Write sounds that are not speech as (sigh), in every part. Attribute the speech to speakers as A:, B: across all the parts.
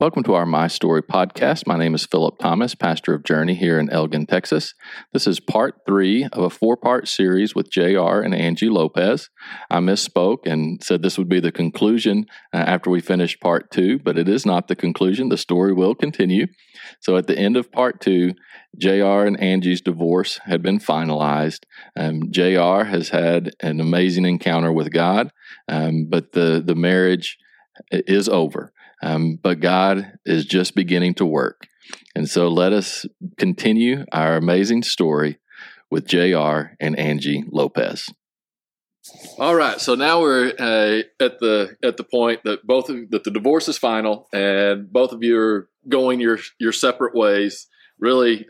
A: Welcome to our My Story podcast. My name is Philip Thomas, pastor of Journey here in Elgin, Texas. This is part three of a four part series with JR and Angie Lopez. I misspoke and said this would be the conclusion uh, after we finished part two, but it is not the conclusion. The story will continue. So at the end of part two, JR and Angie's divorce had been finalized. Um, JR has had an amazing encounter with God, um, but the, the marriage is over. Um, but God is just beginning to work. And so let us continue our amazing story with JR and Angie Lopez. All right, so now we're uh, at the at the point that both of, that the divorce is final, and both of you are going your your separate ways. Really,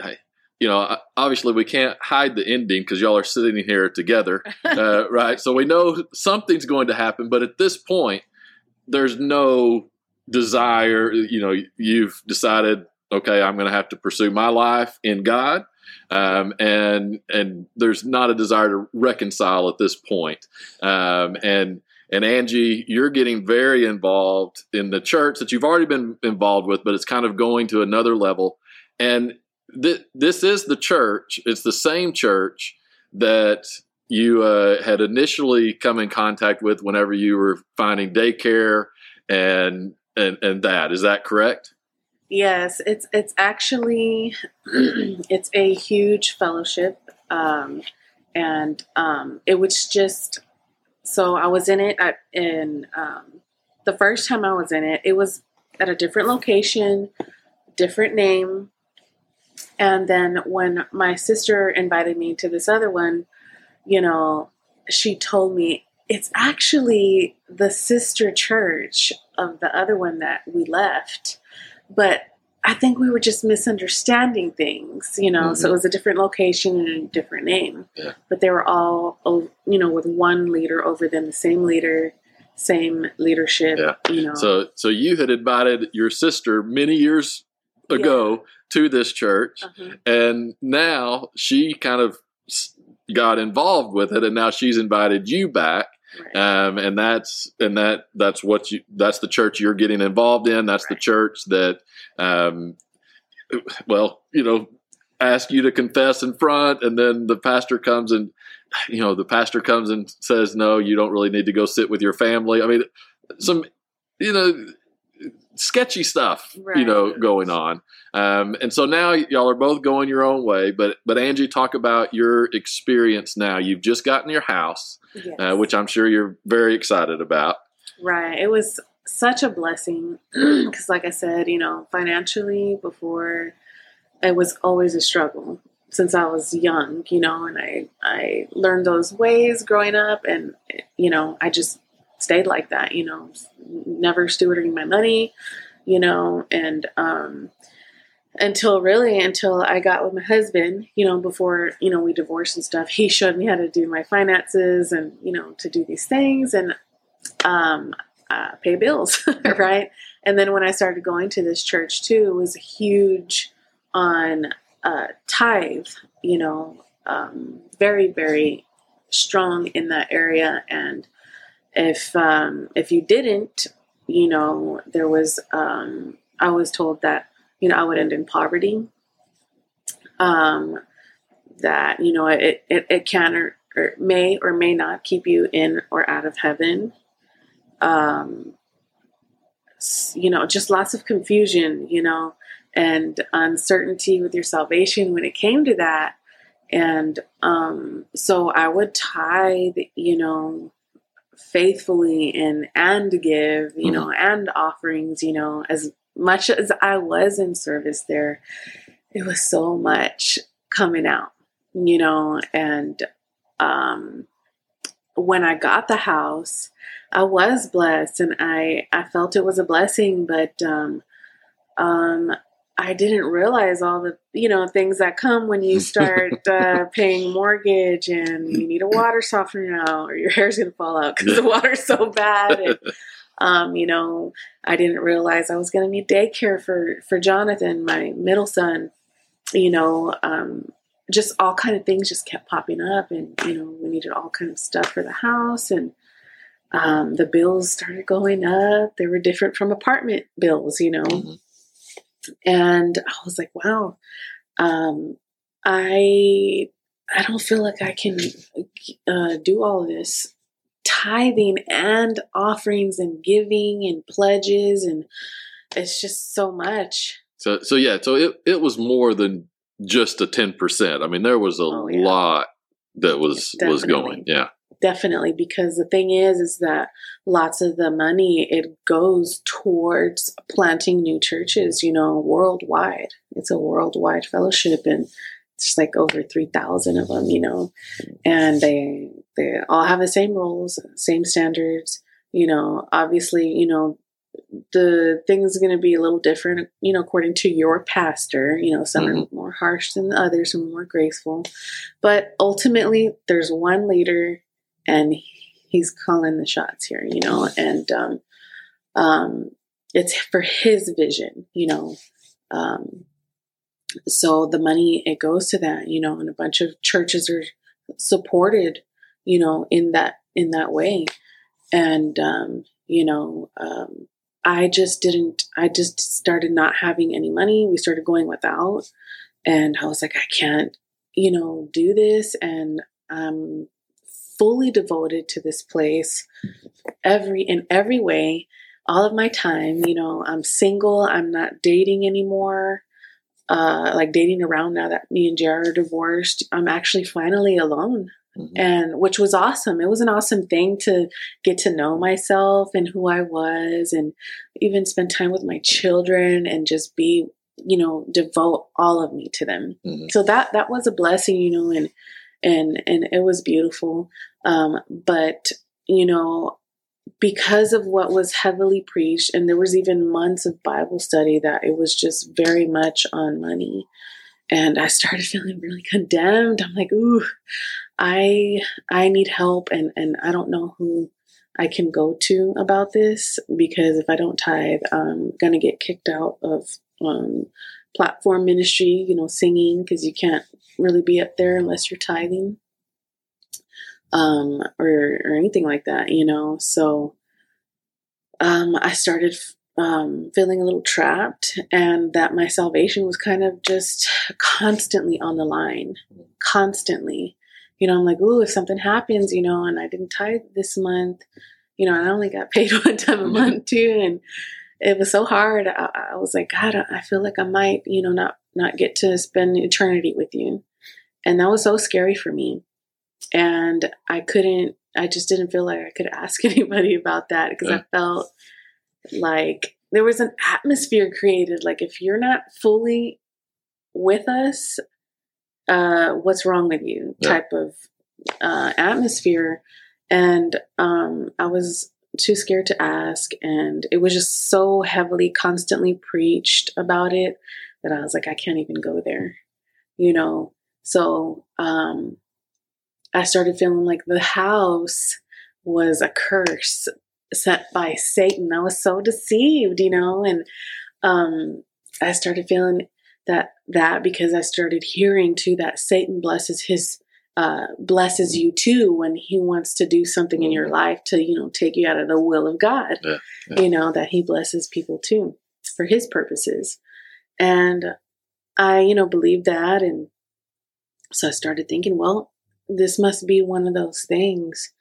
A: you know, obviously we can't hide the ending because y'all are sitting here together, (laughs) uh, right? So we know something's going to happen, but at this point, there's no desire, you know, you've decided, okay, I'm going to have to pursue my life in God. Um, and and there's not a desire to reconcile at this point. Um, and and Angie, you're getting very involved in the church that you've already been involved with, but it's kind of going to another level. And th- this is the church. It's the same church that you uh, had initially come in contact with whenever you were finding daycare and and and that is that correct?
B: Yes, it's it's actually (clears throat) it's a huge fellowship, um, and um, it was just so I was in it at, in um, the first time I was in it. It was at a different location, different name, and then when my sister invited me to this other one, you know, she told me it's actually the sister church of the other one that we left. But I think we were just misunderstanding things, you know. Mm-hmm. So it was a different location and a different name, yeah. but they were all, you know, with one leader over them, the same leader, same leadership. Yeah. You know.
A: So, so you had invited your sister many years ago yeah. to this church, uh-huh. and now she kind of got involved with it, and now she's invited you back. Right. Um, and that's and that that's what you that's the church you're getting involved in. That's right. the church that, um, well, you know, ask you to confess in front, and then the pastor comes and, you know, the pastor comes and says, no, you don't really need to go sit with your family. I mean, some, you know, sketchy stuff, right. you know, going on. Um, and so now y'all are both going your own way. But but Angie, talk about your experience now. You've just gotten your house, uh, yes. uh, which I'm sure you're very excited about.
B: Right. It was such a blessing (clears throat) because, like I said, you know, financially before it was always a struggle since I was young, you know, and I I learned those ways growing up, and you know, I just stayed like that, you know, never stewarding my money, you know, and um, until really until I got with my husband, you know, before, you know, we divorced and stuff, he showed me how to do my finances and, you know, to do these things and um, uh, pay bills, (laughs) right? And then when I started going to this church too, it was huge on uh, tithe, you know, um, very, very strong in that area and if um, if you didn't, you know, there was um, I was told that you know I would end in poverty. Um, that you know it it, it can or, or, may or may not keep you in or out of heaven. Um, you know, just lots of confusion, you know, and uncertainty with your salvation when it came to that. And um, so I would tithe, you know, faithfully and and give you know mm-hmm. and offerings you know as much as i was in service there it was so much coming out you know and um when i got the house i was blessed and i i felt it was a blessing but um um I didn't realize all the you know things that come when you start (laughs) uh, paying mortgage and you need a water softener now or your hair's gonna fall out because the water's so bad. And, (laughs) um, you know, I didn't realize I was gonna need daycare for for Jonathan, my middle son. You know, um, just all kind of things just kept popping up, and you know, we needed all kind of stuff for the house and um, the bills started going up. They were different from apartment bills, you know. Mm-hmm. And I was like, wow, um, I I don't feel like I can uh, do all this tithing and offerings and giving and pledges and it's just so much.
A: So so yeah, so it it was more than just a ten percent. I mean, there was a oh, yeah. lot that was Definitely. was going. Yeah
B: definitely because the thing is is that lots of the money it goes towards planting new churches you know worldwide it's a worldwide fellowship and it's like over 3000 of them you know and they they all have the same rules same standards you know obviously you know the thing's going to be a little different, you know, according to your pastor. You know, some mm-hmm. are more harsh than others, some are more graceful. But ultimately, there's one leader and he's calling the shots here, you know, and um, um, it's for his vision, you know. Um, so the money it goes to that, you know, and a bunch of churches are supported, you know, in that in that way, and um, you know, um, I just didn't. I just started not having any money. We started going without, and I was like, I can't, you know, do this, and um, fully devoted to this place every in every way all of my time. You know i'm single. I'm not dating anymore. Uh like dating around now that me and JR are divorced i'm actually finally alone. Mm-hmm. and which was awesome. It was an awesome thing to get to know myself and who i was and even spend time with my children and just be you know devote all of me to them. Mm-hmm. so that that was a blessing you know and and and it was beautiful um, but, you know, because of what was heavily preached, and there was even months of Bible study that it was just very much on money. And I (laughs) started feeling really condemned. I'm like, ooh, I I need help and, and I don't know who I can go to about this because if I don't tithe, I'm gonna get kicked out of um, platform ministry, you know, singing because you can't really be up there unless you're tithing um, or or anything like that, you know. So um, I started um, feeling a little trapped, and that my salvation was kind of just constantly on the line, constantly. You know, I'm like, ooh, if something happens, you know, and I didn't tithe this month, you know, and I only got (laughs) paid one time a mm-hmm. month too, and it was so hard. I, I was like, God, I feel like I might, you know, not not get to spend eternity with you, and that was so scary for me and I couldn't, I just didn't feel like I could (laughs) ask anybody about that because yeah. I felt like there was an atmosphere created. Like, if you're not fully with us, uh, what's wrong with you? Yeah. Type of uh, atmosphere. And um, I was too scared to ask. And it was just so heavily, constantly preached about it that I was like, I can't even go there, you know? So, um, I started feeling like the house was a curse sent by Satan. I was so deceived, you know, and um, I started feeling that that because I started hearing too that Satan blesses his uh, blesses you too when he wants to do something in your mm-hmm. life to you know take you out of the will of God. Yeah, yeah. You know that he blesses people too for his purposes, and I you know believed that, and so I started thinking, well, this must be one of those things.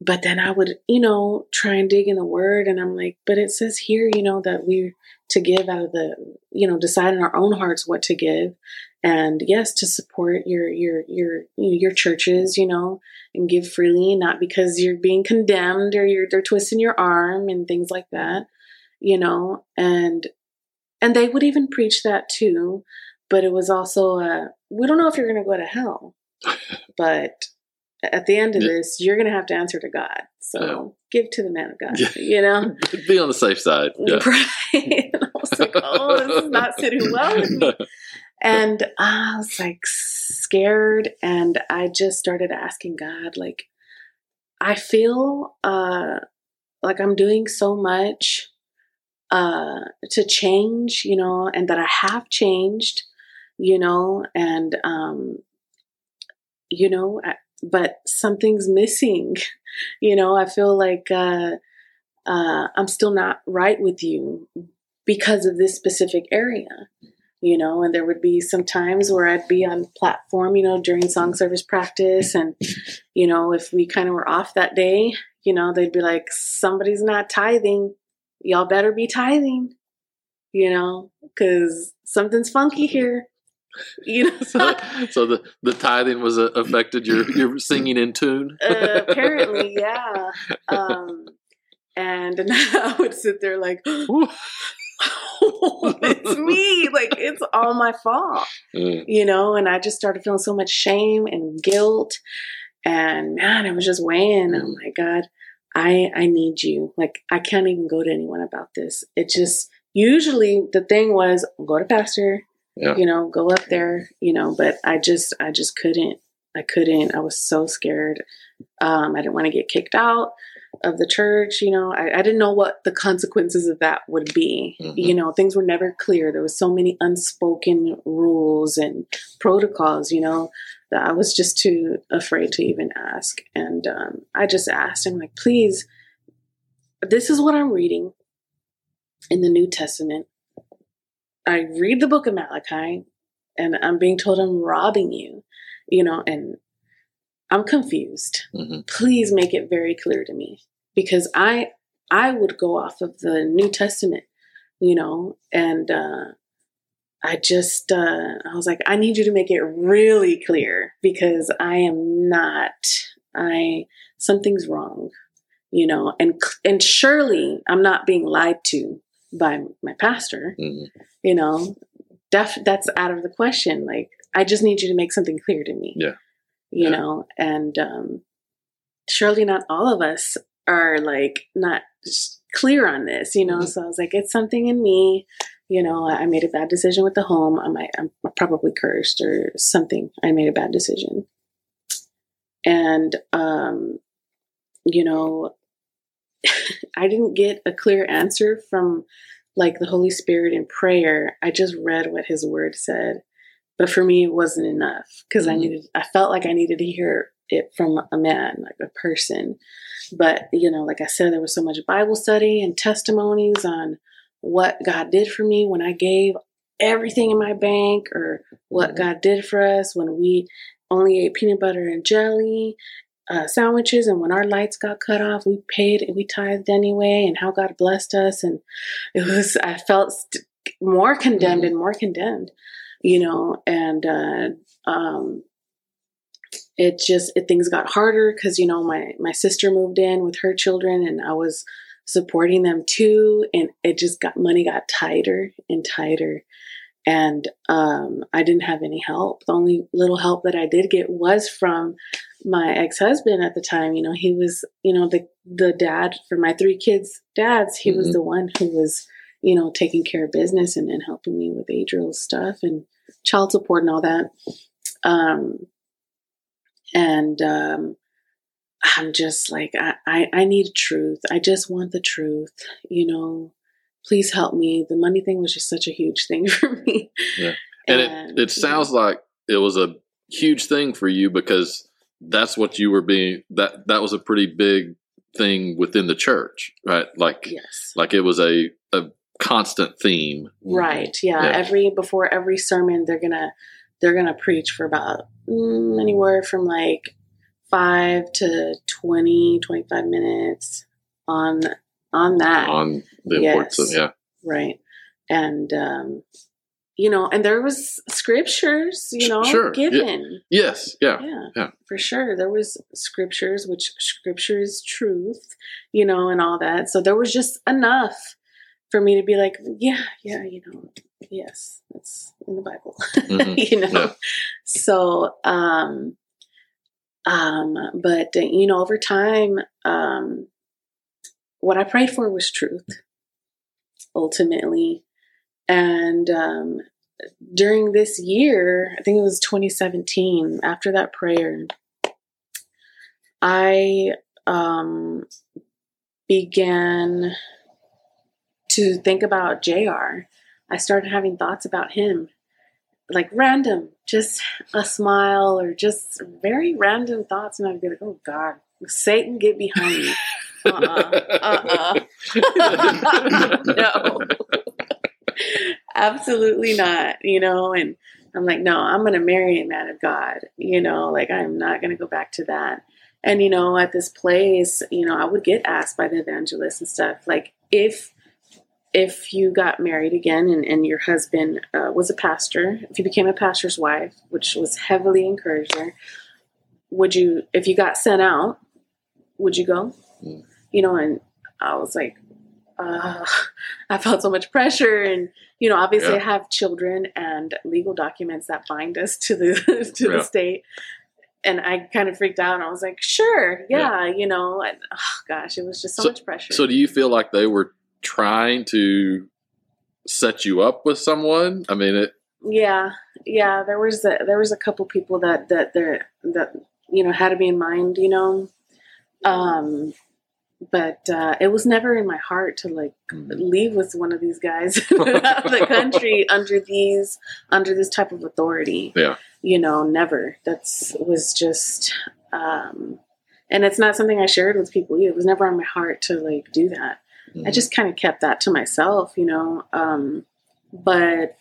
B: But then I would, you know, try and dig in the word and I'm like, but it says here, you know, that we're to give out of the, you know, decide in our own hearts what to give. And yes, to support your, your, your, your churches, you know, and give freely, not because you're being condemned or you're, they're twisting your arm and things like that, you know, and, and they would even preach that too. But it was also, a, we don't know if you're going to go to hell but at the end of yeah. this, you're going to have to answer to God. So yeah. give to the man of God, yeah. you know? (laughs)
A: Be on the safe side. (laughs) Yeah.
B: Right. And (laughs) I was like, oh, this is not sitting well with me. And I was like scared. And I just started asking God, like, I feel uh, like I'm doing so much uh, to change, you know, and that I have changed, you know, and um, you know, but something's missing. (laughs) You know, I feel like uh, uh, I'm still not right with you because of this specific area. You know, and there would be some times where I'd be on platform, you know, during song service practice, and you know, if we kind of were off that day, you know, they'd be like, "Somebody's not tithing. Y'all better be tithing." You know, because something's funky here (laughs)
A: you know so, (laughs) so the the tithing was uh, affected your your singing in tune
B: uh, apparently yeah um and, and (laughs) i would sit there like (gasps) it's me like it's all my fault mm. you know and i just started feeling so much shame and guilt and man I was just weighing mm. oh my god i i need you like i can't even go to anyone about this it just usually the thing was go to pastor yeah. you know, go up there, you know, but I just, I just couldn't, I couldn't, I was so scared. Um, I didn't want to get kicked out of the church, you know, I, I didn't know what the consequences of that would be. Mm-hmm. You know, things were never clear. There was so many unspoken rules and protocols, you know, that I was just too afraid to even ask. And um, I just asked him, like, please, this is what I'm reading in the New Testament. I read the book of Malachi and I'm being told I'm robbing you, you know, and I'm confused. Mm-hmm. Please make it very clear to me because I I would go off of the New Testament, you know, and uh, I just uh, I was like, I need you to make it really clear because I am not I something's wrong, you know, and and surely I'm not being lied to by my pastor. Mm-hmm you know, def- that's out of the question. Like, I just need you to make something clear to me.
A: Yeah.
B: You yeah. know, and um, surely not all of us are like not clear on this, you know. Mm-hmm. So I was like, it's something in me. You know, I made a bad decision with the home. I might, I'm probably cursed or something. I made a bad decision. And, um, you know, (laughs) I didn't get a clear answer from like the Holy Spirit in prayer, I just read what his word said. But for me, it wasn't enough because mm-hmm. I needed, I felt like I needed to hear it from a man, like a person. But, you know, like I said, there was so much Bible study and testimonies on what God did for me when I gave everything in my bank or what mm-hmm. God did for us when we only ate peanut butter and jelly uh, sandwiches, and when our lights got cut off, we paid, we tithed anyway, and how God blessed us, and (laughs) it was I felt st- more condemned mm-hmm. and more condemned, you know, and uh, um, it just it, things got harder because you know my my sister moved in with her children, and I was supporting them too, and it just got money got tighter and tighter, and um, I didn't have any help. The only little help that I did get was from my ex-husband at the time. You know, he was, you know, the the dad for my three kids' dads. He mm-hmm. was the one who was, you know, taking care of business and, and helping me with Adriel's stuff and child support and all that. Um, and um, I'm just like, I, I, I need truth. I just want the truth, you know please help me. The money thing was just such a huge thing (laughs) for me.
A: Yeah. And, and it, it sounds like it was a huge thing for you because that's what you were being that that was a pretty big thing within the church, right? Like yes. like it was a a constant theme.
B: Right. Yeah. yeah. Every before every sermon they're going to they're going to preach for about mm, anywhere from like 5 to 20 25 minutes on on that
A: on the yes. importance of yeah
B: right and um you know and there was scriptures you know sure. given
A: yeah. yes yeah.
B: yeah yeah for sure there was scriptures which scripture is truth you know and all that so there was just enough for me to be like yeah yeah you know yes it's in the bible mm-hmm. (laughs) you know yeah. so um um but you know over time um what I prayed for was truth, ultimately. And um, during this year, I think it was 2017, after that prayer, I um, began to think about JR. I started having thoughts about him. like random, just a smile or just very random thoughts, and I'd be like, "Oh God, Satan, get behind me!" (laughs) Uh-uh, (laughs) uh-uh. (laughs) no, absolutely not. You know, and I'm like, no, I'm going to marry a man of God. You know, like I'm not going to go back to that. And you know, at this place, you know, I would get asked by the evangelists and stuff, like if if you got married again and, and your husband uh, was a pastor, if you became a pastor's wife, which was heavily encouraged there, would you, if you got sent out, would you go? Mm. You know, and I was like, uh, I felt so much pressure, and you know, obviously, yeah. I have children and legal documents that bind us to the (laughs) to yeah. the state. And I kind of freaked out, and I was like, "Sure, yeah, yeah. you know." And, oh gosh, it was just so, so much pressure.
A: So, do you feel like they were trying to set you up with someone? I mean, it.
B: Yeah, yeah. There was a, there was a couple people that that there that you know had to be in mind. You know, um, but uh, it was never in my heart to like mm. leave with one of these guys (laughs) (laughs) out of the country under these under this type of authority.
A: Yeah,
B: you know, never. That's was just, um, and it's not something I shared with people. Either. It was never on my heart to like do that. Mm. I just kind of kept that to myself, you know. Um, but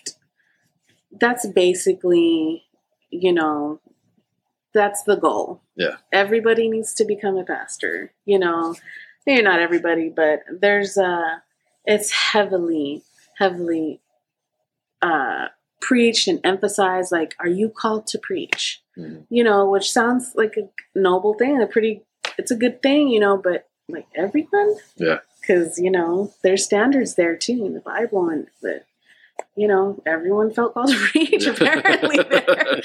B: that's basically, you know, that's the goal.
A: Yeah.
B: Everybody needs to become a pastor, you know maybe not everybody, but there's a it's heavily, heavily uh preached and emphasized like, are you called to preach? Mm-hmm. You know, which sounds like a noble thing, a pretty it's a good thing, you know, but like everyone?
A: Yeah.
B: Because, you know, there's standards there too in the Bible and but you know, everyone felt called to (laughs) preach apparently (laughs) there.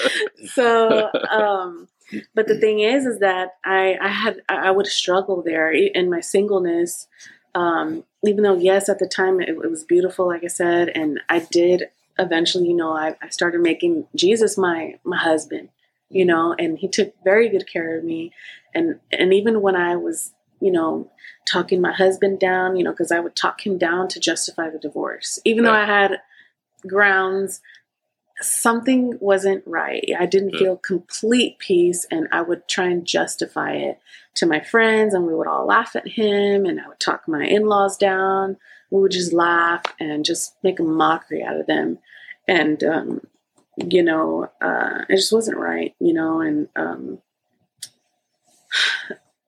B: so um but the thing is, is that I, I had, I would struggle there in my singleness. Um, even though, yes, at the time it, it, was beautiful, like I said, and I did eventually, you know, I, I started making Jesus my, my husband, you know, and he took very good care of me. And, and even when I was, you know, talking my husband down, you know, because I would talk him down to justify the divorce, even though I had grounds something wasn't right. I didn't feel complete peace, and I would try and justify it to my friends, and we would all laugh at him, and I would talk my in laws down. We would just laugh and just make a mockery out of them. And, um, you know, uh, it just wasn't right, you know, and um,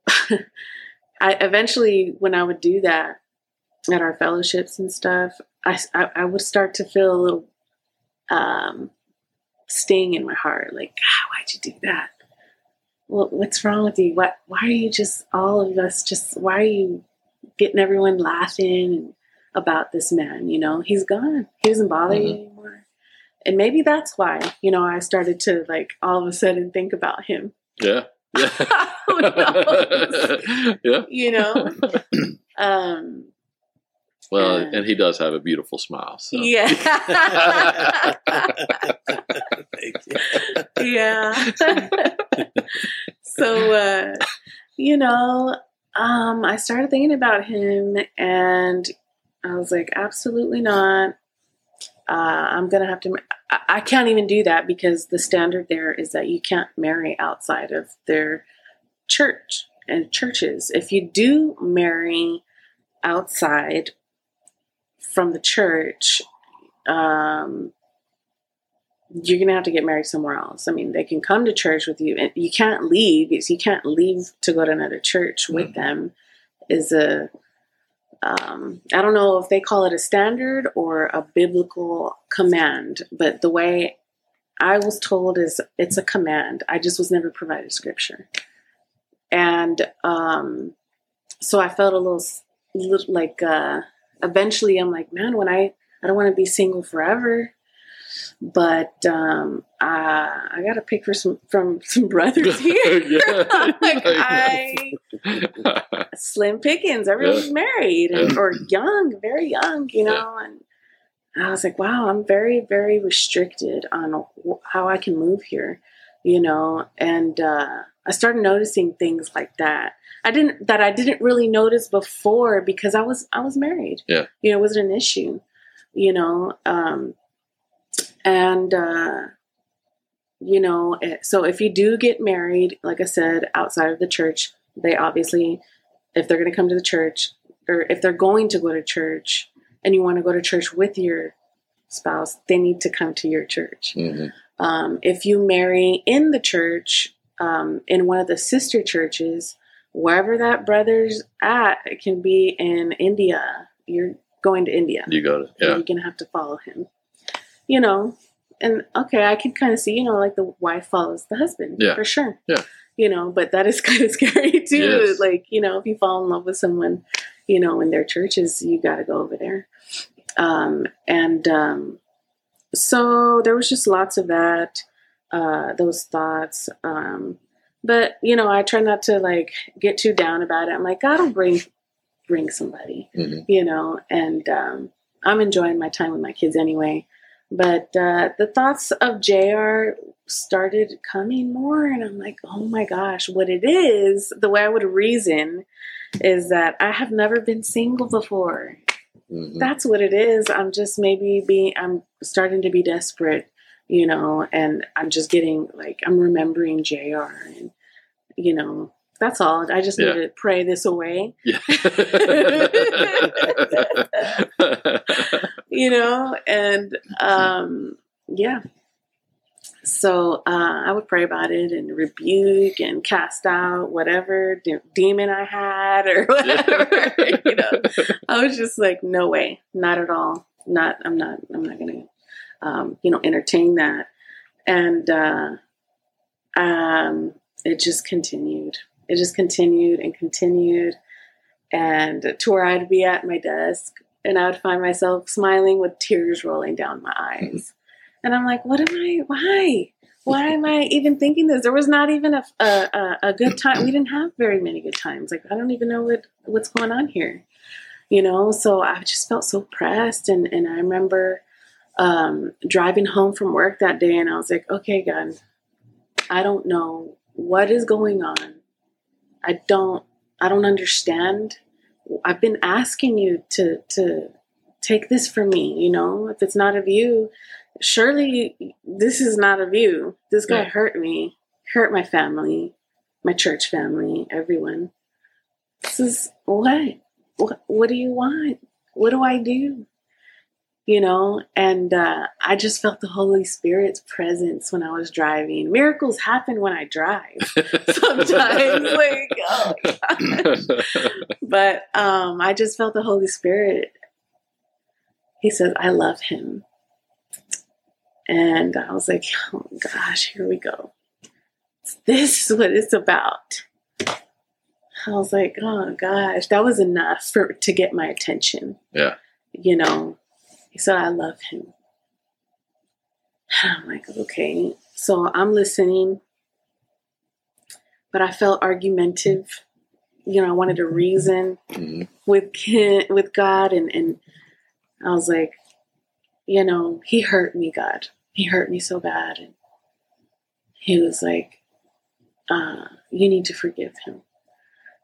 B: (sighs) I eventually, when I would do that at our fellowships and stuff, I, I, I would start to feel a little um, sting in my heart. Like, ah, why'd you do that? Well, what's wrong with you? What? Why are you just all of us? Just why are you getting everyone laughing about this man? You know, he's gone. He doesn't bother mm-hmm. you anymore. And maybe that's why you know I started to like all of a sudden think about him.
A: Yeah. (laughs) Yeah. (laughs)
B: yeah. You know. (clears throat) um
A: well, yeah. and he does have a beautiful smile. So.
B: Yeah. (laughs) yeah. so, uh, you know, um, I started thinking about him and I was like, absolutely not. Uh, I'm going to have to. I, I can't even do that because the standard there is that you can't marry outside of their church and churches. If you do marry outside from the church, um, you're gonna have to get married somewhere else. I mean, they can come to church with you, and you can't leave. You can't leave to go to another church with mm-hmm. them. Is a um, I don't know if they call it a standard or a biblical command, but the way I was told is it's a command. I just was never provided scripture, and um, so I felt a little, little like. Uh, eventually I'm like, man, when I I don't want to be single forever, but um, uh, I got to pick for some from some brothers (laughs) here. (laughs) like I (laughs) slim pickings. Everyone's yeah. married and, or young, very young, you know. Yeah. And I was like, wow, I'm very very restricted on how I can move here, you know. And uh, I started noticing things like that. I didn't that I didn't really notice before because I was I was married.
A: Yeah.
B: You know, it wasn't an issue. You know, um And, uh, you know, eh, so if you do get married, like I said, outside of the church, they obviously, if they're going to come to the church, or if they're going to go to church and you want to go to church with your spouse, they need to come to your church. Mm-hmm. Um, if you marry in the church, um, in one of the sister churches, wherever that brother's at, it can be in India. You're going to India.
A: You go to, yeah.
B: You're going to have to follow him. You know, and okay, I can kind of see, you know, like the wife follows the husband.
A: Yeah.
B: For sure.
A: Yeah.
B: You know, but that is (laughs) kind of scary too. Yes. Like, you know, if you fall in love with someone, you know, in their churches, you got to go over there. Um, and um, so there was just lots of that, uh, those thoughts. Um, but you know, I try not to like get too down about it. I'm like, God will bring bring somebody, mm-hmm. you know, and um, I'm enjoying my time with my kids anyway. But uh, the thoughts of JR started coming more, and I'm like, oh my gosh, what it is, the way I would reason is that I have never been single before. Mm-hmm. That's what it is. I'm just maybe being, I'm starting to be desperate, you know, and I'm just getting like, I'm remembering JR and, you know, that's all. I just yeah. need to pray this away. Yeah. (laughs) (laughs) you know, and um, yeah. So uh, I would pray about it and rebuke and cast out whatever de- demon I had or (laughs) whatever. (laughs) you know, I was just like, no way, not at all. Not, I'm not, I'm not going to, um, you know, entertain that. And uh, um, it just continued it just continued and continued. And to where I'd be at my desk and I would find myself smiling with tears rolling down my eyes. And I'm like, what am I? Why? Why am I even thinking this? There was not even a, a, a good time. We didn't have very many good times. Like, I don't even know what, what's going on here. You know, so I just felt so pressed. And, and I remember um, driving home from work that day and I was like, okay, God, I don't know what is going on I don't I don't understand. I've been asking you to to take this from me, you know? If it's not of you, surely this is not of you. This guy yeah. hurt me, hurt my family, my church family, everyone. This is what? What what do you want? What do I do? you know and uh, i just felt the holy spirit's presence when i was driving miracles happen when i drive (laughs) sometimes (laughs) like oh but um, i just felt the holy spirit he says i love him and i was like oh gosh here we go this is what it's about i was like oh gosh that was enough for to get my attention
A: yeah
B: you know he said, I love him. And (sighs) I'm like, okay. So I'm listening, but I felt argumentative. You know, I wanted to reason mm-hmm. with with God, and and I was like, you know, He hurt me, God. He hurt me so bad, and He was like, uh, you need to forgive him.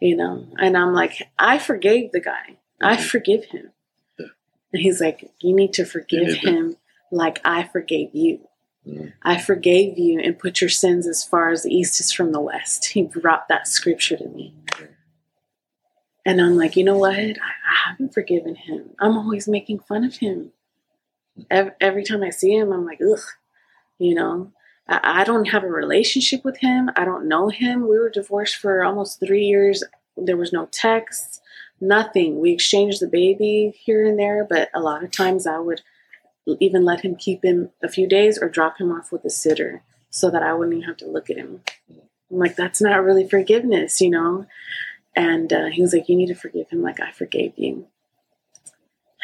B: You know, and I'm like, I forgave the guy. Mm-hmm. I forgive him. And he's like, You need to forgive him like I forgave you. Mm. I forgave you and put your sins as far as the east is from the west. (laughs) He brought that scripture to me. And I'm like, you know what? I, I haven't forgiven him. I'm always making fun of him. Every, time I see him, I'm like, ugh, you know, I, I don't have a relationship with him. I don't know him. We were divorced for almost three years. There was no texts nothing. We exchanged the baby here and there, but a lot of times I would even let him keep him a few days or drop him off with a sitter so that I wouldn't have to look at him. I'm like, that's not really forgiveness, you know? And uh, he was like, you need to forgive him like I forgave you.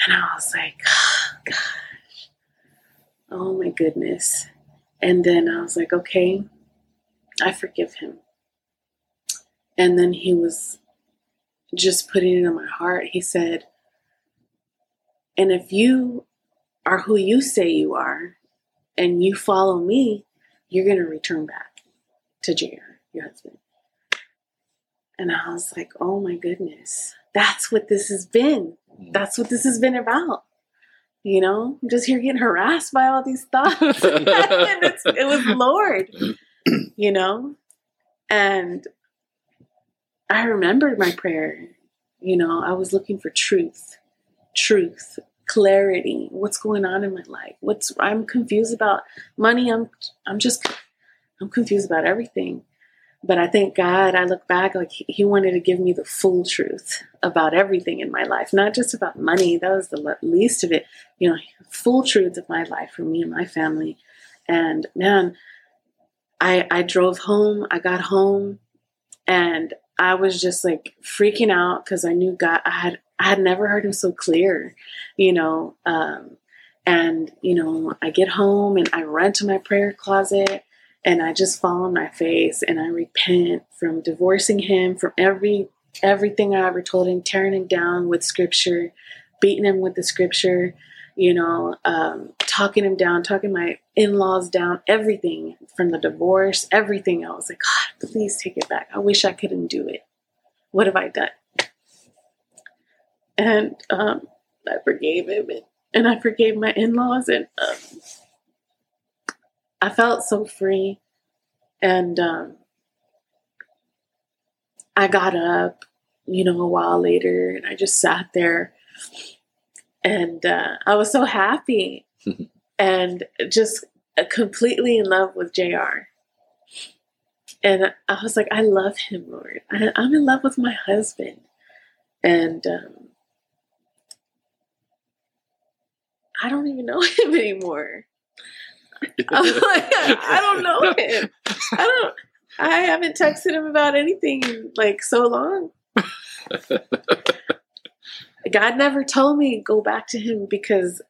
B: And I was like, oh, gosh, oh my goodness. And then I was like, okay, I forgive him. And then he was just putting it in my heart. He said, And if you are who you say you are and you follow me, you're going to return back to JR, your husband. And I was like, oh my goodness, that's what this has been. Mm-hmm. That's what this has been about. You know, I'm just here getting harassed by all these thoughts. (laughs) it was Lord, you know? And I remembered my prayer. You know, I was looking for truth, truth, clarity. What's going on in my life? What's I'm confused about money. I'm I'm just I'm confused about everything. But I thank God, I look back like He wanted to give me the full truth about everything in my life, not just about money. That was the least of it. You know, full truth of my life for me and my family. And man, I I drove home. I got home, and I was just like freaking out because I knew God. I had I had never heard Him so clear. You know, um, and you know, I get home and I run to my prayer closet and I just fall on my face and I repent from divorcing him from every everything I ever told him, tearing him down with scripture, beating him with the scripture, you know, um, talking him down, talking my in-laws down, everything from the divorce, everything. I was like, God, please take it back. I wish I couldn't do it. What have I done? And um, I forgave him and, and I forgave my in-laws and um, I felt so free. And um, I got up, you know, a while later and I just sat there and uh, I was so happy (laughs) and just completely in love with JR. And I was like, I love him, Lord. I, am in love with my husband. And um, I don't even know (laughs) him anymore. I don't know him. I don't. I haven't texted him about anything in like so long. God never told me go back to him because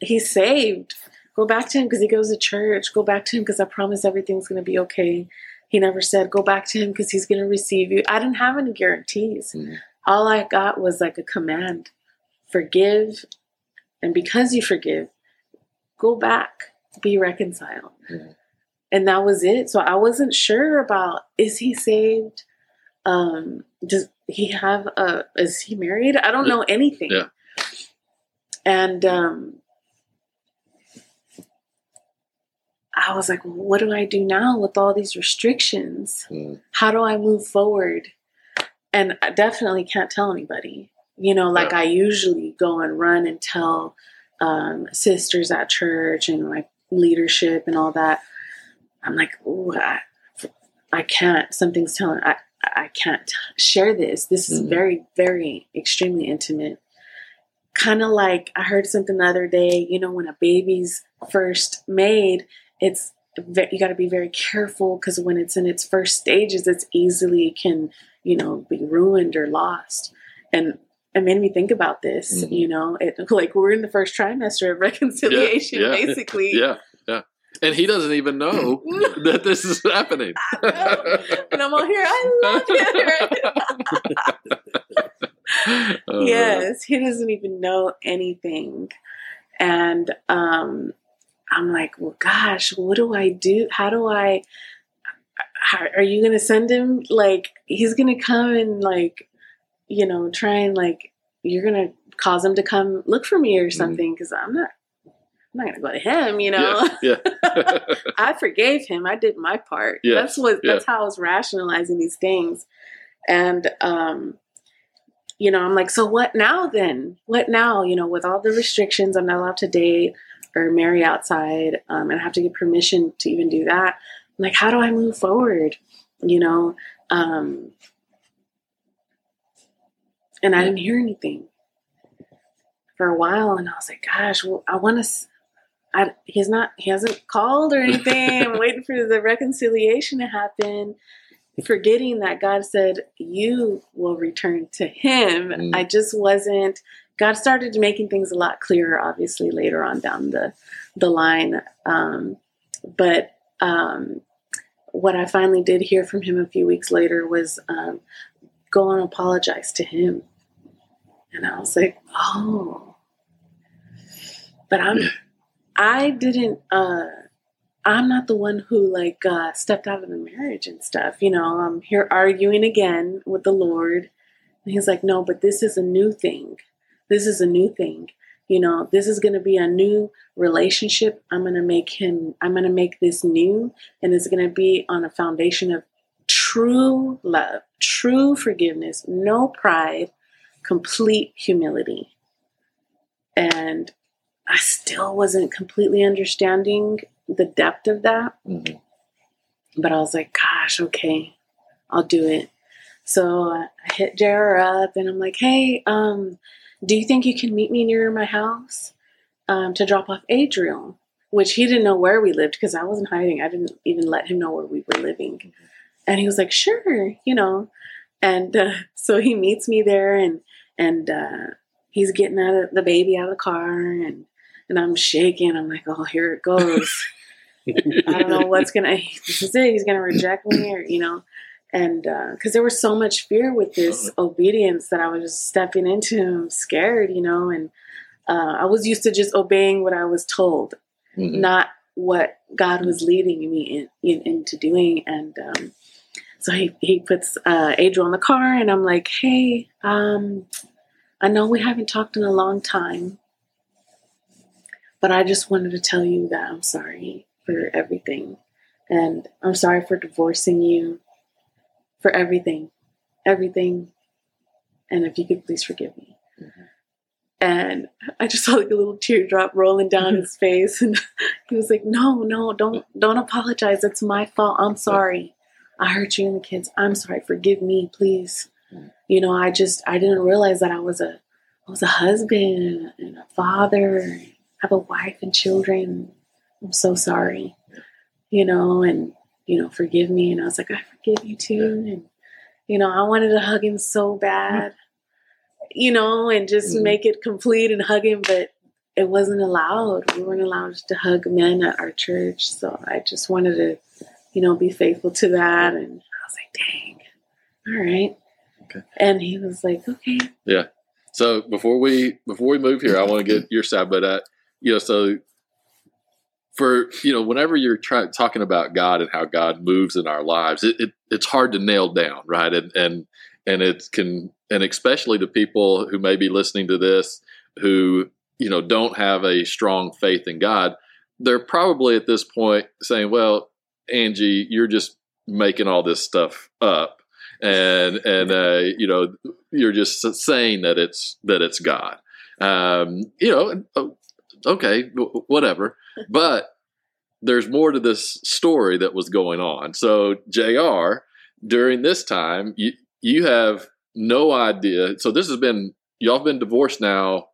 B: he's saved. Go back to him because he goes to church. Go back to him because I promise everything's going to be okay. He never said go back to him because he's going to receive you. I didn't have any guarantees. Mm. All I got was like a command forgive. And because you forgive, go back be reconciled. Mm-hmm. And that was it. So I wasn't sure about is he saved? Um, does he have a is he married? I don't know anything.
A: Yeah.
B: And um I was like, well, what do I do now with all these restrictions? Mm. How do I move forward? And I definitely can't tell anybody. You know, like yeah. I usually go and run and tell um, sisters at church and like leadership and all that. I'm like, oh, I, I, can't. Something's telling I I can't share this. This is mm-hmm. very, very, extremely intimate. Kind of like I heard something the other day. You know, when a baby's first made, it's you got to be very careful because when it's in its first stages, it's easily can you know be ruined or lost. And it made me think about this. Mm-hmm. You know, it (laughs) like we're in the first trimester of (laughs) reconciliation, yeah, yeah, basically.
A: Yeah, yeah. And he doesn't even know (laughs) that this is happening.
B: and I'm all here. I love it. uh, yes, he doesn't even know anything, and um, I'm like, well, gosh, what do I do? How do I? How, are you going to send him? Like, he's going to come and like you know, try and like you're gonna cause him to come look for me or mm-hmm. something because I'm not I'm not gonna go to him, you know.
A: Yeah. yeah. (laughs) (laughs)
B: I forgave him. I did my part. That's what yeah. that's how I was rationalizing these things. And um, you know, I'm like, so what now then? What now? You know, with all the restrictions, I'm not allowed to date or marry outside, um, and I have to get permission to even do that. I'm like, how do I move forward? You know, um, and I didn't hear anything for a while. And I was like, gosh, well, I want to. I, he's not. He hasn't called or anything. I'm (laughs) waiting for the reconciliation to happen. Forgetting that God said you will return to Him. Mm. I just wasn't. God started making things a lot clearer, obviously later on down the the line. Um, but um, what I finally did hear from Him a few weeks later was um, go and apologize to Him and I was like, oh. But I'm I didn't uh I'm not the one who like uh stepped out of the marriage and stuff. You know, I'm here arguing again with the Lord. And he's like, no, but this is a new thing. This is a new thing. You know, this is going to be a new relationship. I'm going to make him, I'm going to make this new, and it's going to be on a foundation of true love, true forgiveness, no pride, complete humility. And I still wasn't completely understanding the depth of that. Mm-hmm. But I was like, gosh, okay, I'll do it. So I hit JR up and I'm like, hey, um, do you think you can meet me near my house um, to drop off Adriel? Which he didn't know where we lived because I wasn't hiding. I didn't even let him know where we were living. And he was like, sure, you know. And uh, (laughs) so he meets me there and, and, uh, he's getting out of the baby out of the car and, and I'm shaking. I'm like, oh, here it goes. (laughs) I don't know what's gonna. This is it. He's gonna reject me, or you know, and because uh, there was so much fear with this obedience that I was just stepping into. I'm scared, you know, and uh, I was used to just obeying what I was told, mm-hmm. not what God was leading me in, in, into doing. And um, so he he puts uh, Adriel in the car, and I'm like, hey, um, I know we haven't talked in a long time, but I just wanted to tell you that I'm sorry for everything. And I'm sorry for divorcing you, for everything, everything. And if you could please forgive me. Mm-hmm. And I just saw like a little teardrop rolling down his face, and (laughs) he was like, "No, no, don't, don't apologize. It's my fault. I'm sorry. I hurt you and the kids. I'm sorry. Forgive me, please." You know, I just I didn't realize that I was a I was a husband and a father, have a wife and children. I'm so sorry, you know, and, you know, forgive me. And I was like, I forgive you too. And, you know, I wanted to hug him so bad, you know, and just mm-hmm. make it complete and hug him, but it wasn't allowed. We weren't allowed to hug men at our church. So I just wanted to, you know, be faithful to that. And I was like, dang, all right. Okay. And he was like, okay.
A: Yeah. So before we before we move here, I want to get your side, but uh, you know, so for you know whenever you're try, talking about god and how god moves in our lives it, it, it's hard to nail down right and and and it can and especially to people who may be listening to this who you know don't have a strong faith in god they're probably at this point saying well angie you're just making all this stuff up and and uh, you know you're just saying that it's that it's god um, you know oh, okay whatever (laughs) but there's more to this story that was going on. So, JR, during this time, you, you have no idea. So, this has been, y'all have been divorced now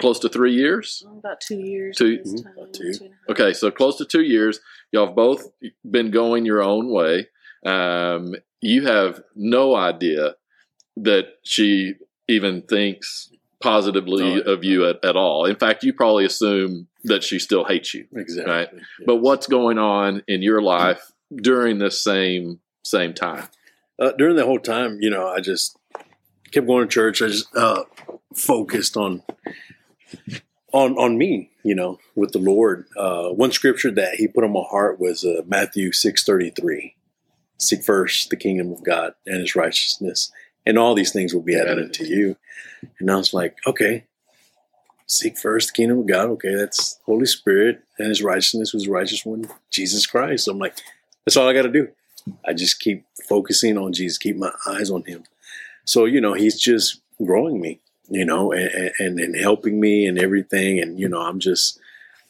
A: close to three years?
B: About two years.
A: Two, mm-hmm. two. two okay, so close to two years. Y'all have both been going your own way. Um, you have no idea that she even thinks positively no, of you at, at all. In fact, you probably assume that she still hates you.
C: Exactly. Right. Yes.
A: But what's going on in your life during this same same time?
C: Uh, during the whole time, you know, I just kept going to church. I just uh, focused on on on me, you know, with the Lord. Uh, one scripture that He put on my heart was uh, Matthew six thirty three. Seek first the kingdom of God and His righteousness, and all these things will be added unto you. And I was like, okay, seek first the kingdom of God. Okay, that's Holy Spirit and His righteousness was righteous one, Jesus Christ. So I'm like, that's all I got to do. I just keep focusing on Jesus, keep my eyes on Him. So you know, He's just growing me, you know, and, and, and helping me and everything. And you know, I'm just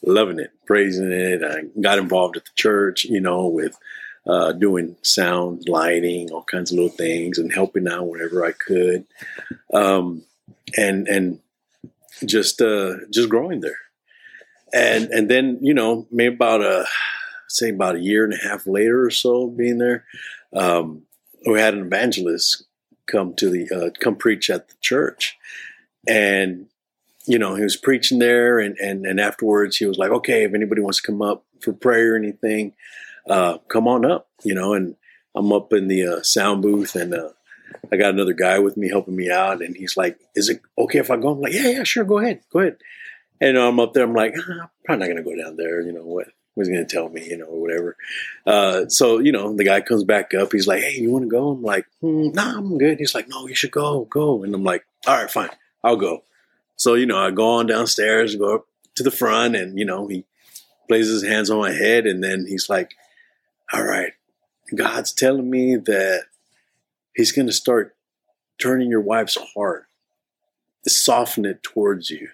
C: loving it, praising it. I got involved at the church, you know, with uh, doing sound, lighting, all kinds of little things, and helping out whenever I could, um, and and just uh, just growing there, and and then you know maybe about a say about a year and a half later or so being there, um, we had an evangelist come to the uh, come preach at the church, and you know he was preaching there, and and and afterwards he was like, okay, if anybody wants to come up for prayer or anything uh, come on up, you know, and I'm up in the uh, sound booth and uh, I got another guy with me helping me out. And he's like, is it okay if I go? I'm like, yeah, yeah, sure. Go ahead. Go ahead. And I'm up there. I'm like, ah, I'm probably not going to go down there. You know what? What's going to tell me, you know, or whatever. Uh, so, you know, the guy comes back up. He's like, hey, you want to go? I'm like, mm, nah, I'm good. He's like, no, you should go, go. And I'm like, all right, fine. I'll go. So, you know, I go on downstairs, go up to the front, and, you know, he places his hands on my head, and then he's like, All right, God's telling me that he's going to start turning your wife's heart, soften it towards you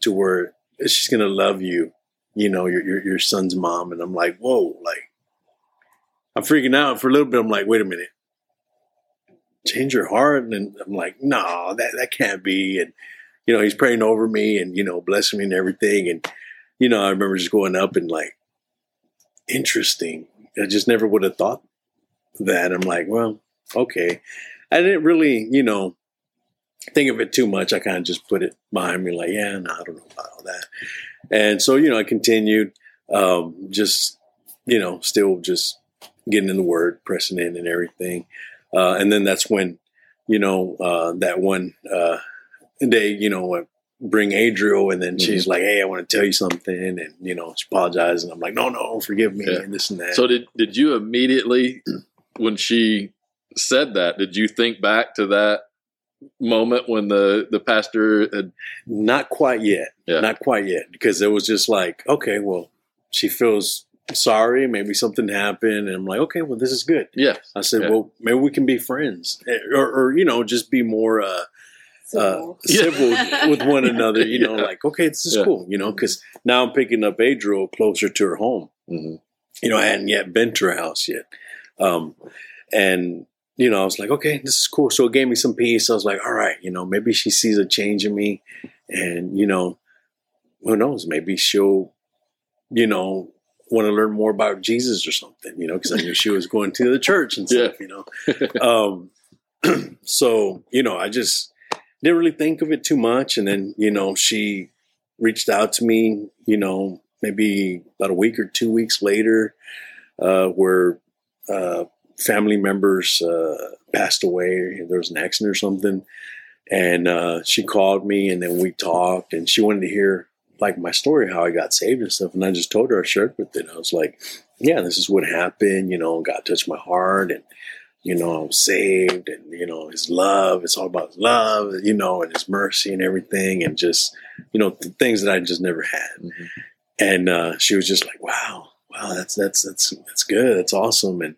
C: to where she's going to love you, you know, your, your, your son's mom. And I'm like, Whoa, like, I'm freaking out for a little bit. I'm like, Wait a minute change your heart. And I'm like, no, that, that can't be. And, you know, he's praying over me and, you know, blessing me and everything. And, you know, I remember just going up and like, interesting. I just never would have thought that. I'm like, well, okay. I didn't really, you know, think of it too much. I kind of just put it behind me, like, yeah, no, I don't know about all that. And so, you know, I continued, um, just, you know, still just getting in the word, pressing in and everything. Uh, and then that's when, you know, uh, that one uh, day, you know, bring Adriel, and then mm-hmm. she's like, "Hey, I want to tell you something," and you know, she apologizes, and I'm like, "No, no, forgive me," yeah. and this and that.
A: So did did you immediately, (clears throat) when she said that, did you think back to that moment when the the pastor had?
C: Not quite yet. Yeah. Not quite yet, because it was just like, okay, well, she feels sorry, maybe something happened. And I'm like, okay, well, this is good.
A: Yeah.
C: I said, yeah. well, maybe we can be friends eh, or, or you know, just be more, uh, uh, civil with one (laughs) another, you know, yeah. like, okay, this is yeah. cool, you know, because now I'm picking up Adriel closer to her home. Mm-hmm. You know, I hadn't yet been to her house yet. Um, and, you know, I was like, okay, this is cool. So it gave me some peace. I was like, all right, you know, maybe she sees a change in me. And, you know, who knows, maybe she'll, you know, want to learn more about Jesus or something, you know, because I knew she was going to the church and stuff, yeah. you know. Um, (clears throat) so, you know, I just didn't really think of it too much. And then, you know, she reached out to me, you know, maybe about a week or two weeks later, uh, where uh, family members uh, passed away. There was an accident or something. And uh, she called me and then we talked and she wanted to hear like my story, how I got saved and stuff. And I just told her, I shared with it. I was like, yeah, this is what happened. You know, God touched my heart and, you know, I'm saved and, you know, his love, it's all about love, you know, and his mercy and everything. And just, you know, the things that I just never had. Mm-hmm. And, uh, she was just like, wow, wow, that's, that's, that's, that's good. That's awesome. And,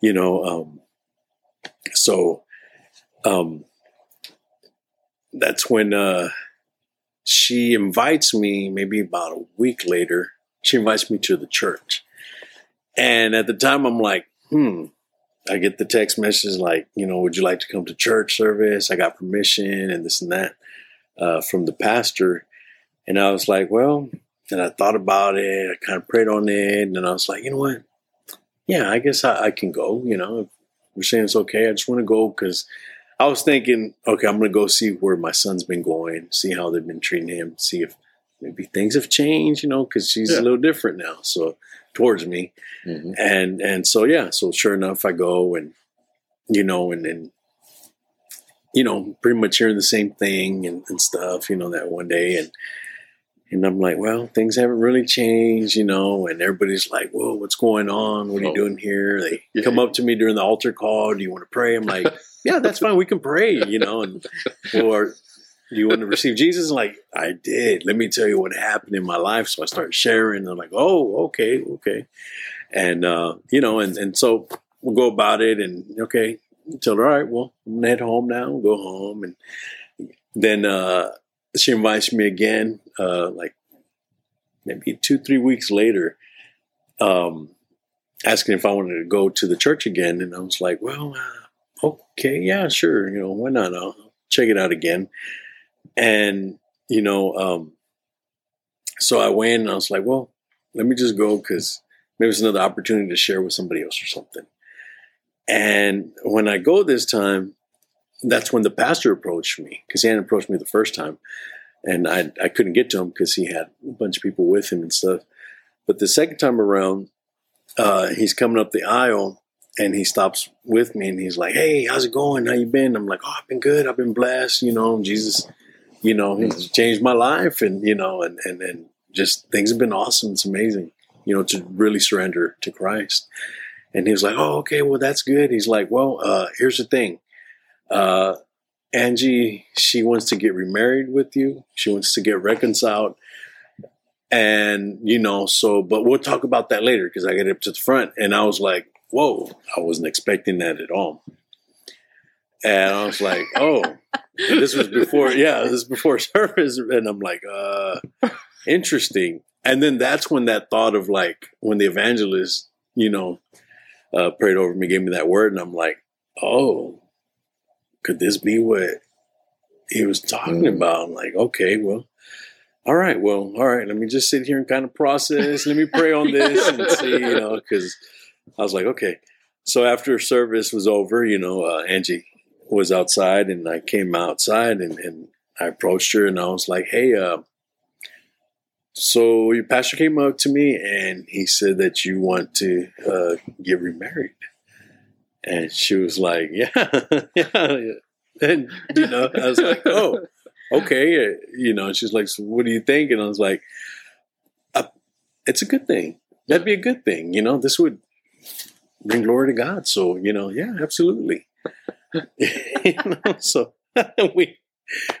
C: you know, um, so, um, that's when, uh, she invites me maybe about a week later. She invites me to the church. And at the time, I'm like, hmm. I get the text message like, you know, would you like to come to church service? I got permission and this and that uh, from the pastor. And I was like, well, and I thought about it. I kind of prayed on it. And then I was like, you know what? Yeah, I guess I, I can go. You know, if you're saying it's okay, I just want to go because I was thinking, okay, I'm going to go see where my son's been going, see how they've been treating him, see if maybe things have changed, you know, because she's yeah. a little different now. So towards me, mm-hmm. and and so yeah, so sure enough, I go and you know, and then you know, pretty much hearing the same thing and, and stuff, you know, that one day, and and I'm like, well, things haven't really changed, you know. And everybody's like, whoa, what's going on? What are you doing here? They yeah. come up to me during the altar call. Do you want to pray? I'm like, (laughs) yeah, that's fine. We can pray, you know. And or do you want to receive Jesus? And like, I did. Let me tell you what happened in my life. So I started sharing. I'm like, oh, okay, okay. And uh, you know, and and so we'll go about it. And okay, tell her, all right, well, I'm gonna head home now. We'll go home, and then uh, she invites me again, uh, like maybe two, three weeks later, um, asking if I wanted to go to the church again. And I was like, well, uh, okay, yeah, sure. You know, why not? I'll check it out again. And, you know, um, so I went and I was like, well, let me just go because maybe it's another opportunity to share with somebody else or something. And when I go this time, that's when the pastor approached me because he hadn't approached me the first time, and I I couldn't get to him because he had a bunch of people with him and stuff. But the second time around, uh, he's coming up the aisle and he stops with me and he's like, "Hey, how's it going? How you been?" I'm like, "Oh, I've been good. I've been blessed. You know, Jesus, you know, he's changed my life, and you know, and and and just things have been awesome. It's amazing, you know, to really surrender to Christ." And he was like, "Oh, okay, well, that's good." He's like, "Well, uh, here's the thing." Uh, Angie, she wants to get remarried with you. She wants to get reconciled. And, you know, so, but we'll talk about that later because I get up to the front and I was like, whoa, I wasn't expecting that at all. And I was like, (laughs) oh, this was before, yeah, this before (laughs) service. And I'm like, uh, interesting. And then that's when that thought of like, when the evangelist, you know, uh, prayed over me, gave me that word, and I'm like, oh, could this be what he was talking mm. about? I'm like, okay, well, all right, well, all right, let me just sit here and kind of process. Let me pray on this and (laughs) see, you know, because I was like, okay. So after service was over, you know, uh, Angie was outside and I came outside and, and I approached her and I was like, hey, uh, so your pastor came up to me and he said that you want to uh, get remarried. And she was like, yeah, (laughs) yeah. And, you know, I was like, oh, okay. You know, she's like, so what do you think? And I was like, uh, it's a good thing. That'd be a good thing. You know, this would bring glory to God. So, you know, yeah, absolutely. (laughs) you know, so (laughs) we,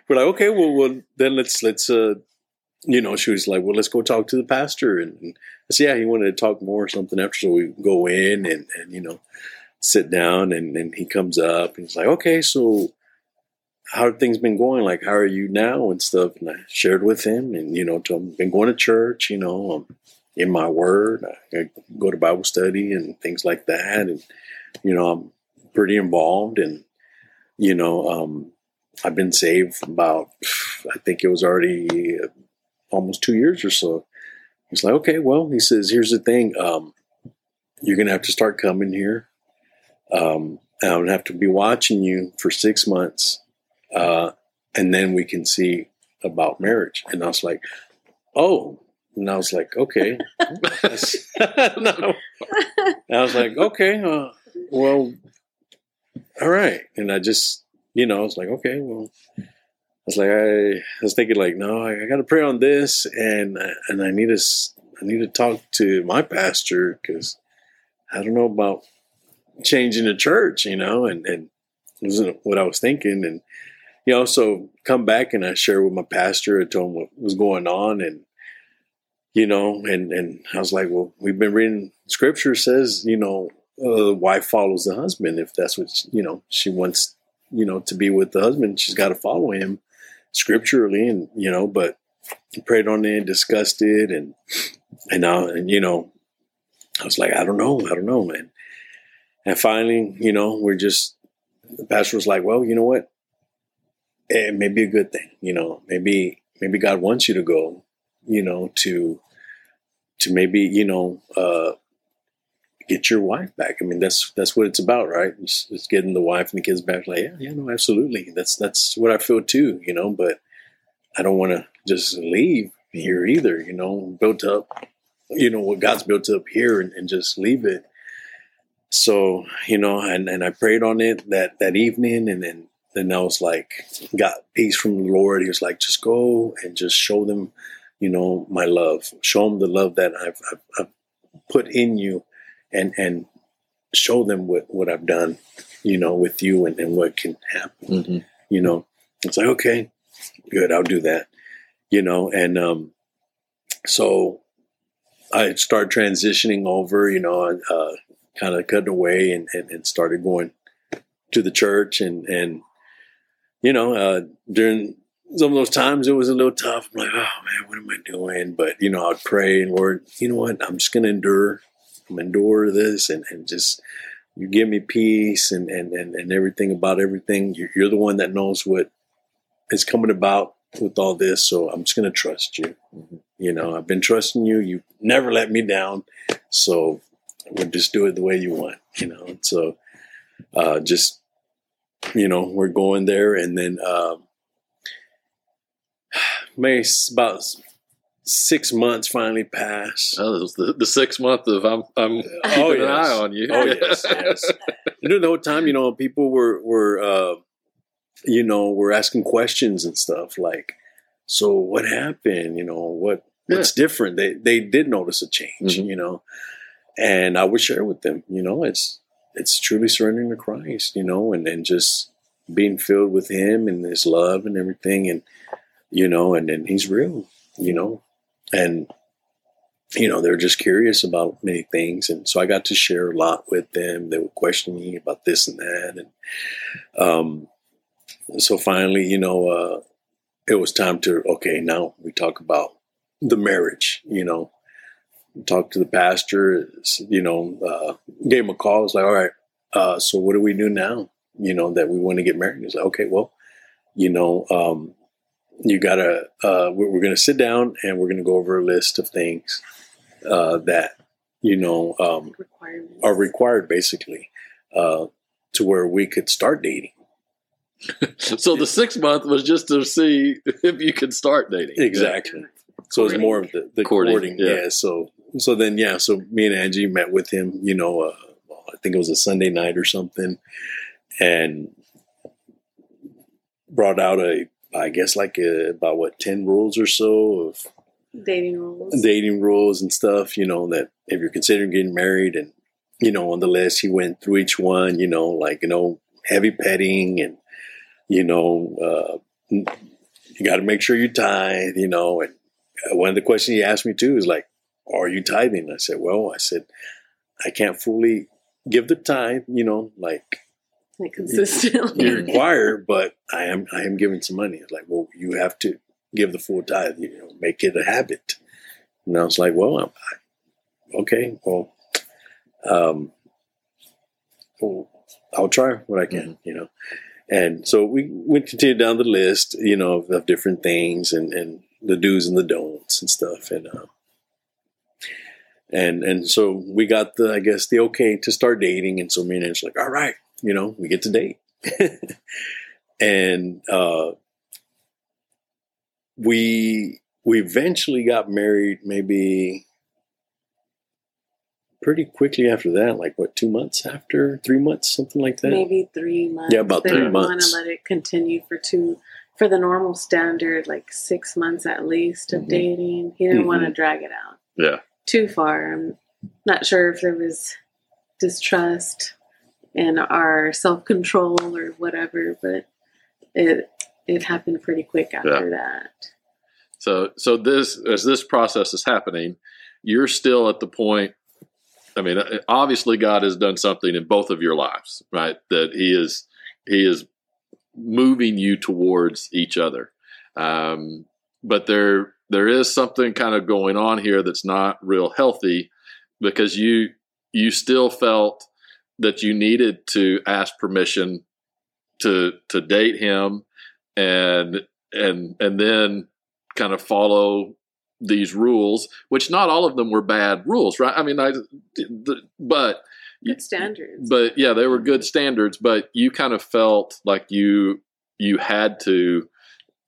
C: we're like, okay, well, well, then let's, let's, uh, you know, she was like, well, let's go talk to the pastor. And, and I said, yeah, he wanted to talk more or something after. So we go in and, and you know, sit down and, and he comes up and he's like, okay, so how have things been going? Like, how are you now and stuff? And I shared with him and, you know, told him, been going to church, you know, I'm in my word. I go to Bible study and things like that. And, you know, I'm pretty involved and, you know, um, I've been saved about, I think it was already almost two years or so. He's like, okay, well, he says, here's the thing. Um, you're going to have to start coming here. Um, going to have to be watching you for six months. Uh, and then we can see about marriage. And I was like, oh, and I was like, okay. (laughs) I was like, okay, uh, well, all right. And I just, you know, I was like, okay, well, I was like, I, I was thinking like, no, I, I got to pray on this, and and I need to I need to talk to my pastor because I don't know about changing the church, you know, and and it wasn't what I was thinking, and you know, so come back and I shared with my pastor, and told him what was going on, and you know, and and I was like, well, we've been reading scripture says, you know, uh, the wife follows the husband. If that's what you know she wants, you know, to be with the husband, she's got to follow him scripturally and you know but he prayed on it and discussed it and and uh, and you know i was like i don't know i don't know man and finally you know we're just the pastor was like well you know what it may be a good thing you know maybe maybe god wants you to go you know to to maybe you know uh get your wife back. I mean, that's that's what it's about, right? It's, it's, getting the wife and the kids back. Like, yeah, yeah, no, absolutely. That's that's what I feel too, you know. But I don't want to just leave here either, you know. Built up, you know, what God's built up here, and, and just leave it. So you know, and and I prayed on it that that evening, and then then I was like, got peace from the Lord. He was like, just go and just show them, you know, my love. Show them the love that I've, I've, I've put in you and and show them what what I've done, you know, with you and, and what can happen. Mm-hmm. You know, it's like okay, good, I'll do that. You know, and um, so I start transitioning over. You know, uh, kind of cutting away and, and, and started going to the church and and you know uh, during some of those times it was a little tough. I'm like, oh man, what am I doing? But you know, I'd pray and Lord, you know what? I'm just going to endure I'm endure this and, and just you give me peace and, and, and, and everything about everything. You're, you're the one that knows what is coming about with all this. So I'm just going to trust you. Mm-hmm. You know, I've been trusting you. You never let me down. So we'll just do it the way you want, you know? So, uh, just, you know, we're going there and then, um, (sighs) maybe about six months finally passed.
A: Oh, the, the six month of I'm I'm oh, keeping oh, yes. an eye on you.
C: Oh yes, (laughs) yes. You know, the whole time, you know, people were were uh, you know were asking questions and stuff like, so what happened? You know, what what's yeah. different? They they did notice a change. Mm-hmm. You know, and I would share with them. You know, it's it's truly surrendering to Christ. You know, and then just being filled with Him and His love and everything, and you know, and then He's real, you know, and you know they're just curious about many things, and so I got to share a lot with them. They were questioning me about this and that, and um, so finally, you know, uh, it was time to okay. Now we talk about the marriage, you know. Talk to the pastor, you know, uh, gave him a call. I was like, all right, uh, so what do we do now? You know, that we want to get married. He's like, okay, well, you know, um, you gotta, uh, we're, we're going to sit down and we're going to go over a list of things uh, that, you know, um, are required basically uh, to where we could start dating.
A: so the six month was just to see if you could start dating.
C: Exactly. So it's more of the, the courting. courting yeah. yeah. So so then yeah. So me and Angie met with him. You know, uh, I think it was a Sunday night or something, and brought out a I guess like a, about what ten rules or so of
B: dating rules,
C: dating rules and stuff. You know that if you're considering getting married, and you know on the list he went through each one. You know like you know heavy petting and you know uh, you got to make sure you tithe. You know and one of the questions he asked me too is like, "Are you tithing?" I said, "Well, I said I can't fully give the tithe, you know, like."
B: Like consistently,
C: you require, but I am I am giving some money. It's like, well, you have to give the full tithe, you know, make it a habit. And I was like, well, I'm, I, okay, well, um, well, I'll try what I can, mm-hmm. you know. And so we went continued down the list, you know, of, of different things, and and the do's and the don'ts and stuff. And uh, and and so we got the I guess the okay to start dating. And so me and Ange like, all right, you know, we get to date. (laughs) and uh, we we eventually got married maybe pretty quickly after that like what two months after three months something like that
B: maybe three months
C: yeah about they three months want
B: to let it continue for two for the normal standard, like six months at least of mm-hmm. dating. He didn't mm-hmm. want to drag it out.
A: Yeah.
B: Too far. I'm not sure if there was distrust and our self control or whatever, but it it happened pretty quick after yeah. that.
A: So so this as this process is happening, you're still at the point I mean, obviously God has done something in both of your lives, right? That he is he is moving you towards each other. Um, but there there is something kind of going on here that's not real healthy because you you still felt that you needed to ask permission to to date him and and and then kind of follow these rules which not all of them were bad rules right i mean i but
B: good standards.
A: But yeah, they were good standards. But you kind of felt like you you had to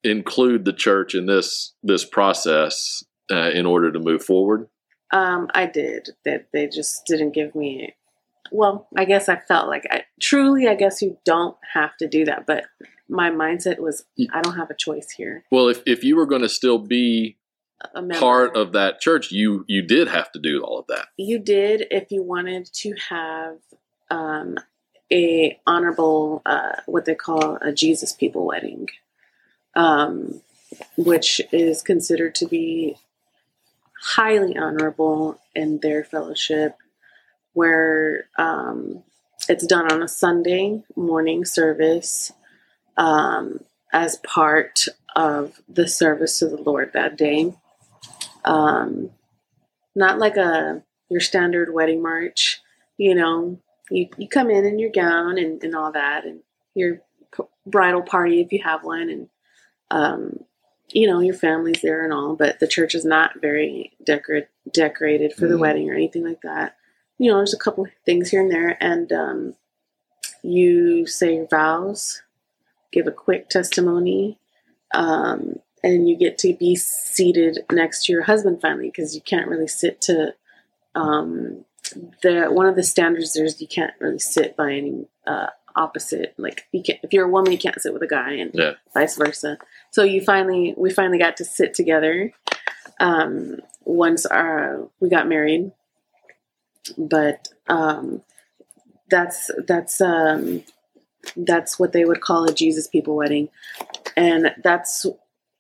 A: include the church in this this process uh, in order to move forward.
B: Um, I did. That they just didn't give me. Well, I guess I felt like I truly. I guess you don't have to do that, but my mindset was I don't have a choice here.
A: Well, if if you were going to still be part of that church, you you did have to do all of that.
B: You did if you wanted to have um, a honorable uh, what they call a Jesus people wedding, um, which is considered to be highly honorable in their fellowship, where um, it's done on a Sunday morning service um, as part of the service to the Lord that day um, not like a your standard wedding march. You know, you, you come in in your gown and, and all that, and your bridal party if you have one, and um, you know your family's there and all. But the church is not very decor- decorated for mm-hmm. the wedding or anything like that. You know, there's a couple things here and there, and um, you say your vows, give a quick testimony, um, and you get to be seated next to your husband finally because you can't really sit to um, the one of the standards there's you can't really sit by any uh, opposite like you can't if you're a woman you can't sit with a guy and yeah. vice versa. So you finally we finally got to sit together um, once our we got married. But um, that's that's um, that's what they would call a Jesus people wedding, and that's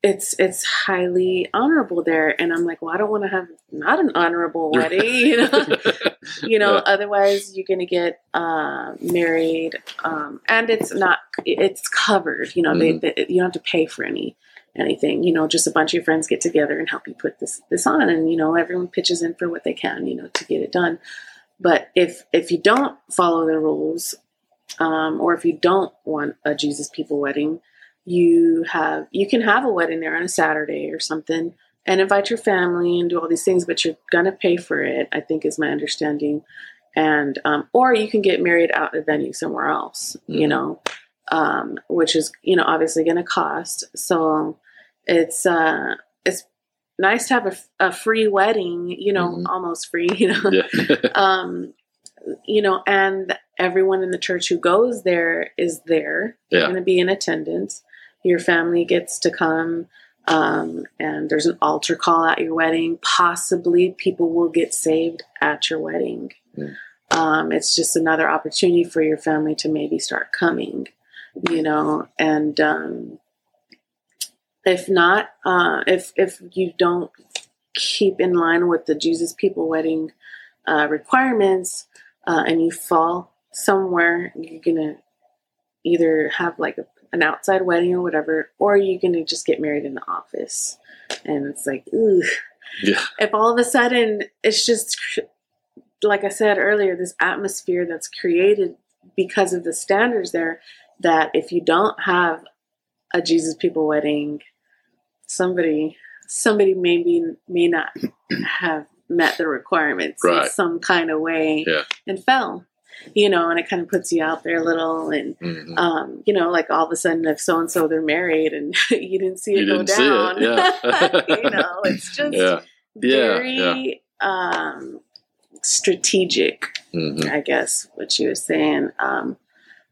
B: it's it's highly honorable there and i'm like well i don't want to have not an honorable wedding (laughs) you know (laughs) you know yeah. otherwise you're gonna get uh, married um, and it's not it's covered you know mm-hmm. they, they, you don't have to pay for any anything you know just a bunch of your friends get together and help you put this this on and you know everyone pitches in for what they can you know to get it done but if if you don't follow the rules um, or if you don't want a jesus people wedding you have you can have a wedding there on a Saturday or something and invite your family and do all these things, but you're gonna pay for it. I think is my understanding, and um, or you can get married out at a venue somewhere else, mm-hmm. you know, um, which is you know obviously gonna cost. So it's uh, it's nice to have a, a free wedding, you know, mm-hmm. almost free, (laughs) you know, yeah. (laughs) um, you know, and everyone in the church who goes there is there. They're going to be in attendance your family gets to come um, and there's an altar call at your wedding. Possibly people will get saved at your wedding. Mm. Um, it's just another opportunity for your family to maybe start coming, you know, and um, if not, uh, if if you don't keep in line with the Jesus People wedding uh, requirements uh, and you fall somewhere, you're gonna either have like a an outside wedding or whatever, or are you can just get married in the office. And it's like, ooh. Yeah. If all of a sudden it's just, like I said earlier, this atmosphere that's created because of the standards there, that if you don't have a Jesus people wedding, somebody somebody maybe may not have met the requirements right. in some kind of way
A: yeah.
B: and fell you know, and it kind of puts you out there a little, and mm-hmm. um, you know, like all of a sudden, if so and so they're married and (laughs) you didn't see it you go down, it, yeah. (laughs) you know, it's (laughs) just yeah. very yeah. Um, strategic, mm-hmm. I guess, what you were saying. Um,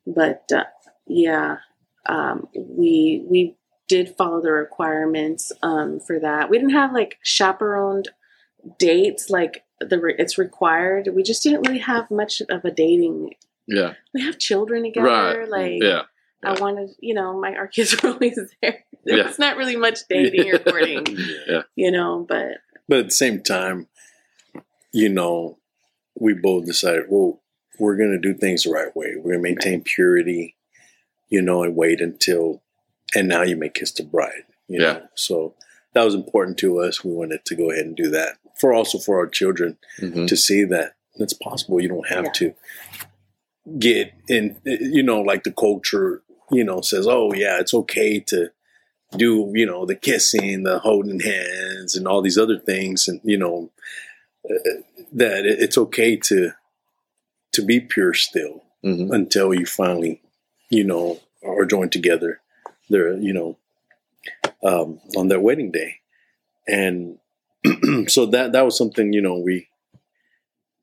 B: but uh, yeah, um, we we did follow the requirements um, for that. We didn't have like chaperoned dates like the it's required. We just didn't really have much of a dating.
A: Yeah,
B: we have children together. Right. Like,
A: yeah.
B: I wanted, you know, my our kids (laughs) were always there. There yeah. was not really much dating or courting, (laughs)
A: yeah.
B: you know, but
C: but at the same time, you know, we both decided, well, we're going to do things the right way. We're going to maintain right. purity, you know, and wait until, and now you may kiss the bride. You yeah. Know? So that was important to us. We wanted to go ahead and do that for also for our children mm-hmm. to see that it's possible. You don't have yeah. to get in, you know, like the culture, you know, says, oh, yeah, it's okay to do, you know, the kissing, the holding hands, and all these other things. And, you know, uh, that it's okay to to be pure still mm-hmm. until you finally, you know, are joined together there, you know, um, on their wedding day. And (clears throat) so that that was something you know we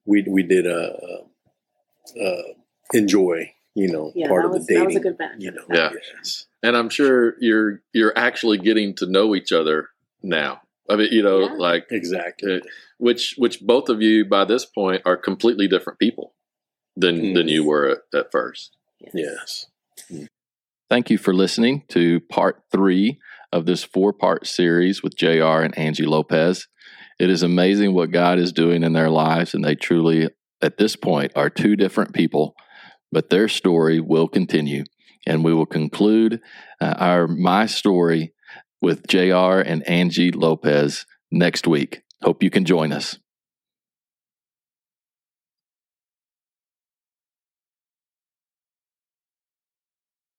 C: we we did uh, uh, uh enjoy you know
B: yeah,
C: part
B: of
C: was, the dating. That
B: was a good benefit.
C: You know,
A: yeah. Yes. And I'm sure you're you're actually getting to know each other now. I mean, you know, yeah. like
C: exactly, uh,
A: which which both of you by this point are completely different people than mm. than you were at, at first.
C: Yes.
D: yes. Thank you for listening to part three of this four part series with JR and Angie Lopez. It is amazing what God is doing in their lives, and they truly, at this point, are two different people, but their story will continue. And we will conclude uh, our My Story with JR and Angie Lopez next week. Hope you can join us.